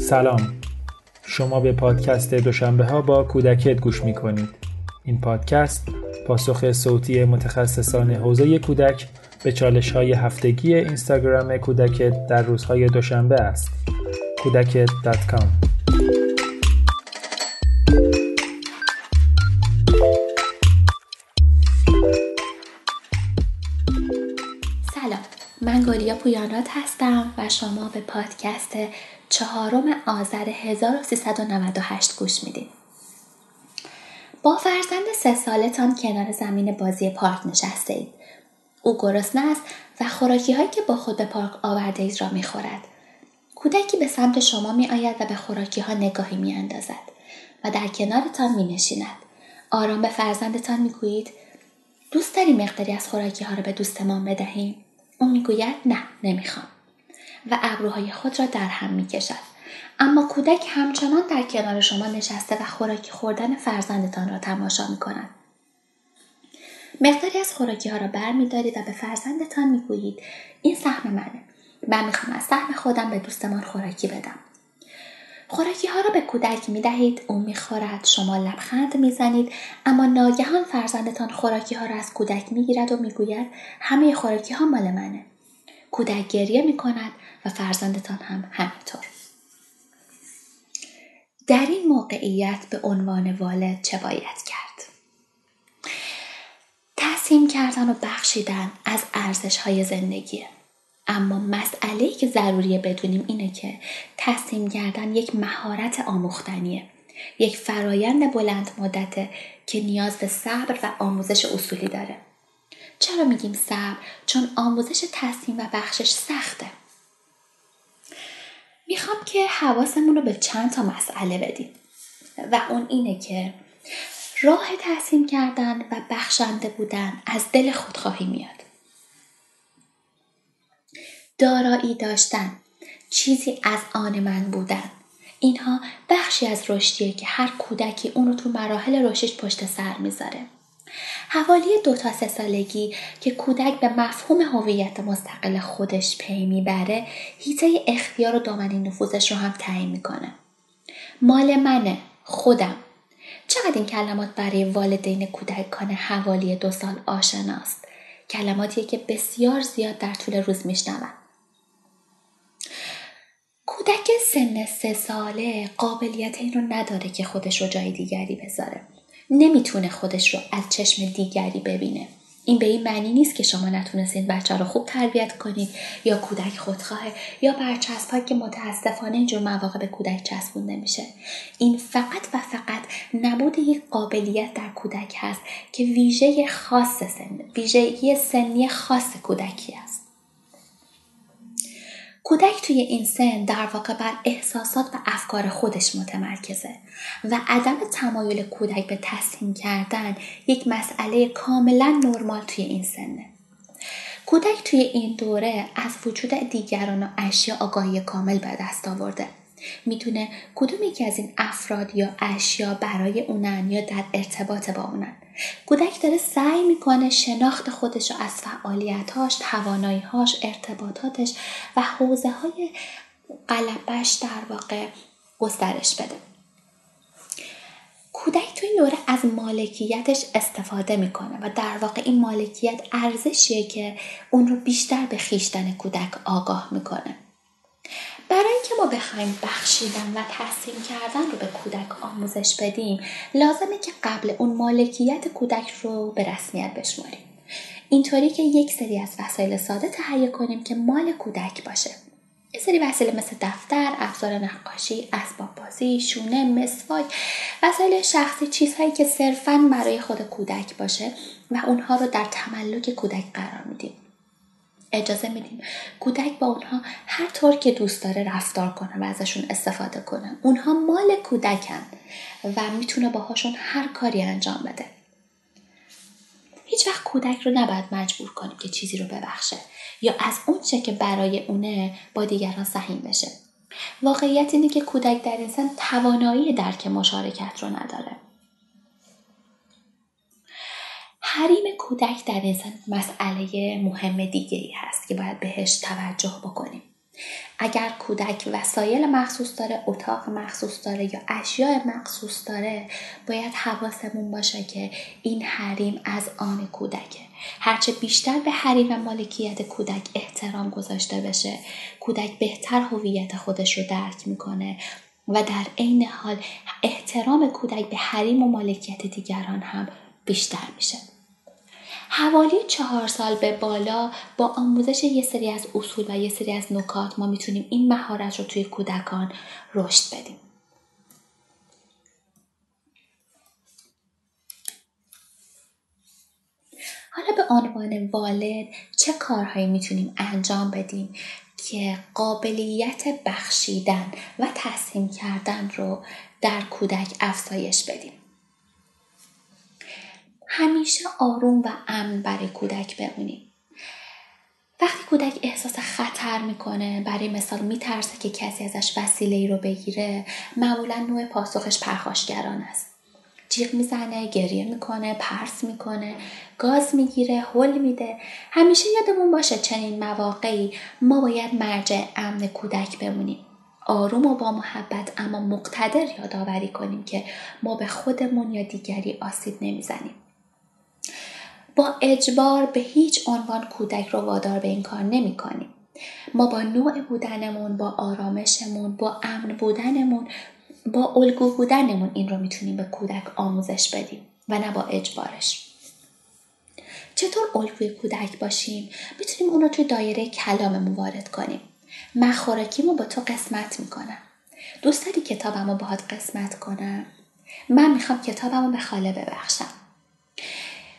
سلام. شما به پادکست دوشنبه ها با کودکت گوش می کنید این پادکست پاسخ صوتی متخصصان حوزه کودک به چالش های هفتگی اینستاگرام کودکت در روزهای دوشنبه است. کودکت.com پویانات هستم و شما به پادکست چهارم آذر 1398 گوش می‌دید با فرزند سه سالتان کنار زمین بازی پارک نشسته اید. او گرسنه است و خوراکی هایی که با خود به پارک آورده اید را می‌خورد. کودکی به سمت شما می آید و به خوراکی ها نگاهی می اندازد و در کنارتان می نشیند. آرام به فرزندتان می گویید دوست داری مقداری از خوراکی ها را به دوستمان بدهیم؟ او می‌گوید نه نمی‌خوام و ابروهای خود را در هم می‌کشد اما کودک همچنان در کنار شما نشسته و خوراکی خوردن فرزندتان را تماشا می کند. مقداری از خوراکی ها را بر می دارید و به فرزندتان می گویید این سهم منه. من می‌خوام از سهم خودم به دوستمان خوراکی بدم. خوراکی ها را به کودک می دهید، او می خورد، شما لبخند می زنید، اما ناگهان فرزندتان خوراکی ها را از کودک می گیرد و می گوید همه خوراکی ها مال منه. کودک گریه می کند و فرزندتان هم همینطور. در این موقعیت به عنوان والد چه باید کرد؟ تحسیم کردن و بخشیدن از ارزش های زندگیه. اما مسئله که ضروریه بدونیم اینه که تحسیم کردن یک مهارت آموختنیه. یک فرایند بلند مدته که نیاز به صبر و آموزش اصولی داره. چرا میگیم صبر؟ چون آموزش تحسین و بخشش سخته. می‌خوام که حواسمون رو به چند تا مسئله بدیم و اون اینه که راه تحسین کردن و بخشنده بودن از دل خودخواهی میاد دارایی داشتن. چیزی از آن من بودن. اینها بخشی از رشدیه که هر کودکی اون رو تو مراحل رشدش پشت سر می‌ذاره. حوالی دو تا سه سالگی که کودک به مفهوم هویت مستقل خودش پی می‌بره هیته اختیار و دامنی نفوذش رو هم تعیین می‌کنه. مال منه خودم. چقدر این کلمات برای والدین کودکان حوالی دو سال آشناست؟ کلماتیه که بسیار زیاد در طول روز میشنوند کودک سن سه ساله قابلیت این رو نداره که خودش رو جای دیگری بذاره. نمی‌تونه خودش رو از چشم دیگری ببینه. این به این معنی نیست که شما نتونستید بچه رو خوب تربیت کنید یا کودک خودخواهه یا برچسب که متاسفانه اینجور مواقع به کودک چسبونده میشه. این فقط و فقط نبود یک قابلیت در کودک هست که ویژه خاص سن ویژگی سنی خاص کودکی است کودک توی این سن در واقع بر احساسات و افکار خودش متمرکزه و عدم تمایل کودک به تسلیم کردن یک مسئله کاملا نرمال توی این سنه. کودک توی این دوره از وجود دیگران و اشیا آگاهی کامل به دست آورده. می‌تونه کدوم یکی از این افراد یا اشیا برای اونن یا در ارتباط با اونن. کودک داره سعی می‌کنه شناخت خودش رو از فعالیتهاش، تواناییهاش، ارتباطاتش و حوزه های قلبش در واقع گسترش بده. کودک توی این دوره از مالکیتش استفاده می‌کنه و در واقع این مالکیت ارزشیه که اون رو بیشتر به خیشتن کودک آگاه می‌کنه. برای اینکه ما بخوایم بخشیدن و تحسین کردن رو به کودک آموزش بدیم لازمه که قبل اون مالکیت کودک رو به رسمیت بشماریم اینطوری که یک سری از وسایل ساده تهیه کنیم که مال کودک باشه یه سری وسایل مثل دفتر، افزار نقاشی، اسباب بازی، شونه، مسواک، وسایل شخصی چیزهایی که صرفا برای خود کودک باشه و اونها رو در تملک کودک قرار میدیم. اجازه میدیم کودک با اونها هر طور که دوست داره رفتار کنه و ازشون استفاده کنه. اونها مال کودکن و می‌تونه باهاشون هر کاری انجام بده. هیچ وقت کودک رو نباید مجبور کنیم که چیزی رو ببخشه یا از اون چه که برای اونه با دیگران سهیم بشه. واقعیت اینه که کودک در این سن توانایی درک مشارکت رو نداره. حریم کودک در این مسئله مهم دیگه ای هست که باید بهش توجه بکنیم. اگر کودک وسایل مخصوص داره اتاق مخصوص داره یا اشیاء مخصوص داره باید حواسمون باشه که این حریم از آن کودکه هرچه بیشتر به حریم و مالکیت کودک احترام گذاشته بشه کودک بهتر هویت خودش رو درک می‌کنه و در عین حال احترام کودک به حریم و مالکیت دیگران هم بیشتر میشه حوالی چهار سال به بالا با آموزش یه سری از اصول و یه سری از نکات ما می‌تونیم این مهارت رو توی کودکان رشد بدیم. حالا به عنوان والد چه کارهایی می‌تونیم انجام بدیم که قابلیت بخشیدن و تصمیم کردن رو در کودک افزایش بدیم. همیشه آروم و امن برای کودک بمونیم. وقتی کودک احساس خطر می‌کنه برای مثال میترسه که کسی ازش وسیله ای رو بگیره معمولا نوع پاسخش پرخاشگران است. جیغ می‌زنه گریه می‌کنه پرس می‌کنه گاز می‌گیره حل میده. همیشه یادمون باشه چنین مواقعی ما باید مرجع امن کودک بمونیم. آروم و با محبت اما مقتدر یادآوری کنیم که ما به خودمون یا دیگری آسیب نمی‌زنیم. با اجبار به هیچ عنوان کودک رو وادار به این کار نمی کنیم. ما با نوع بودنمون با آرامشمون با امن بودنمون با الگو بودنمون این رو می‌تونیم به کودک آموزش بدیم و نه با اجبارش. چطور الگوی کودک باشیم؟ می‌تونیم اون رو توی دایره کلاممون وارد کنیم. من خوراکیمو با تو قسمت می‌کنم. دوست داری کتابمو باهات قسمت کنم؟ من می‌خوام کتابمو به خاله ببخشم.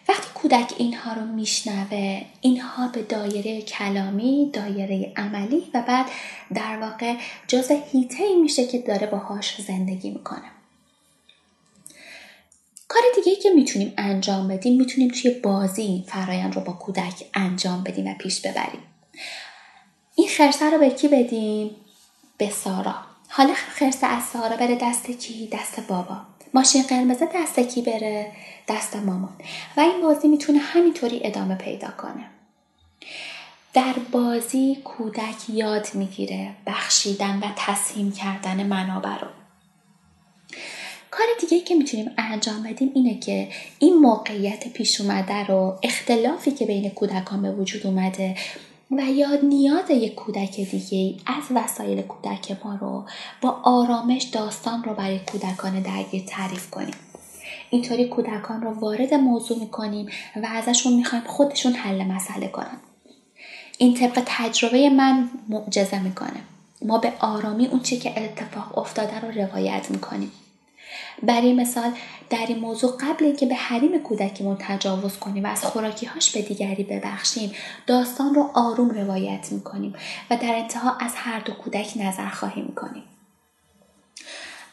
وقتی کودک اینها رو میشنوه اینها به دایره کلامی دایره عملی و بعد در واقع جز هیته ای میشه که داره باهاش زندگی می‌کنه. کار دیگه که می‌تونیم انجام بدیم می‌تونیم توی بازی این فرایند رو با کودک انجام بدیم و پیش ببریم. این خرسه رو به کی بدیم؟ به سارا. حالا خرسه از سارا بره دست کی؟ دست بابا. ماشین قرمز دست کی بره دست مامان. و این بازی می‌تونه همینطوری ادامه پیدا کنه. در بازی کودک یاد می‌گیره بخشیدن و تصمیم کردن منابع رو. کار دیگه که می‌تونیم انجام بدیم اینه که این موقعیت پیش اومده رو اختلافی که بین کودکان به وجود اومده و یا نیاز یک کودک دیگه از وسایل کودک ما رو با آرامش داستان رو برای کودکان درگیر تعریف کنیم. اینطوری کودکان رو وارد موضوع می‌کنیم و ازشون می‌خوایم خودشون حل مسئله کنن. این طبق تجربه من معجزه می‌کنه. ما به آرامی اون چی که اتفاق افتاده رو روایت می‌کنیم. برای مثال در این موضوع قبل اینکه به حریم کودکمون تجاوز کنیم و از خوراکیهاش به دیگری ببخشیم. داستان رو آروم روایت می‌کنیم و در انتها از هر دو کودک نظر خواهی می‌کنیم.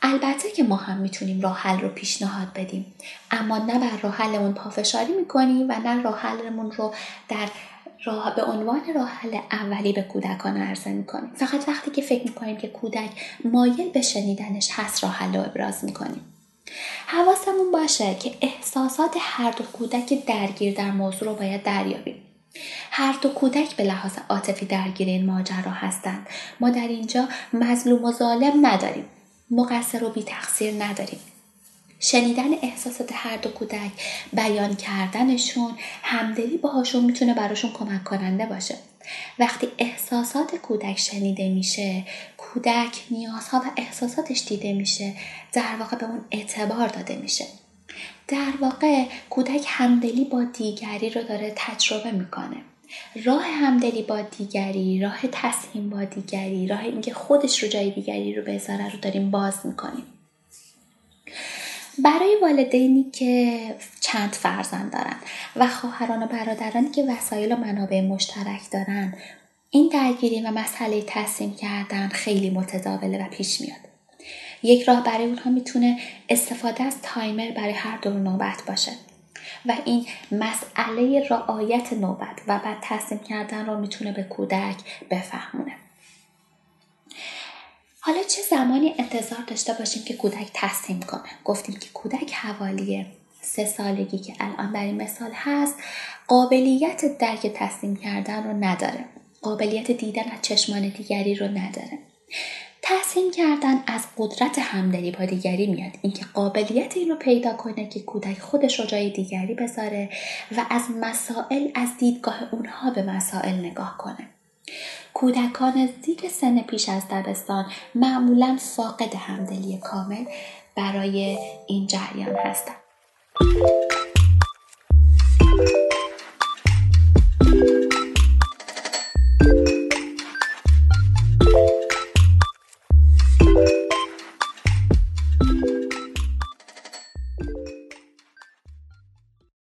البته که ما هم می‌تونیم راه حل رو پیشنهاد بدیم. اما نه بر راه حلمون پافشاری می‌کنیم و نه راه حلمون رو در راه به عنوان راه حل اولی به کودکان عرضه می‌کنیم. فقط وقتی که فکر می‌کنیم که کودک مایل به شنیدنش هست راه حل رو ابراز می‌کنیم. حواسمون باشه که احساسات هر دو کودک درگیر در موضوع رو باید دریابیم. هر دو کودک به لحاظ عاطفی درگیر این ماجرا هستند. ما در اینجا مظلوم و ظالم نداریم. مقصر و بی تقصیر نداریم. شنیدن احساسات هر دو کودک بیان کردنشون همدلی باهاشون می‌تونه براشون کمک کننده باشه. وقتی احساسات کودک شنیده میشه کودک نیازها و احساساتش دیده میشه در واقع به اون اعتبار داده میشه. در واقع کودک همدلی با دیگری رو داره تجربه می‌کنه. راه همدلی با دیگری راه تصمیم با دیگری راه اینکه خودش رو جای دیگری رو بذاره رو داریم باز می‌کنیم. برای والدینی که چند فرزند دارن و خواهران و برادرانی که وسایل و منابع مشترک دارن این درگیری و مسئله تصمیم کردن خیلی متداوله و پیش میاد. یک راه برای اونها می‌تونه استفاده از تایمر برای هر دور نوبت باشه و این مسئله رعایت نوبت و بعد تصمیم کردن رو می‌تونه به کودک بفهمونه. حالا چه زمانی انتظار داشته باشیم که کودک تصمیم کنه؟ گفتیم که کودک حوالی سه سالگی که الان در این مثال هست قابلیت درک تصمیم کردن رو نداره. قابلیت دیدن از چشمان دیگری رو نداره. تحسین کردن از قدرت همدلی با دیگری میاد. اینکه قابلیت این رو پیدا کنه که کودک خودش رو جای دیگری بذاره و از مسائل از دیدگاه اونها به مسائل نگاه کنه. کودکان زیر سن پیش از دبستان معمولا فاقد همدلی کامل برای این جریان هستند.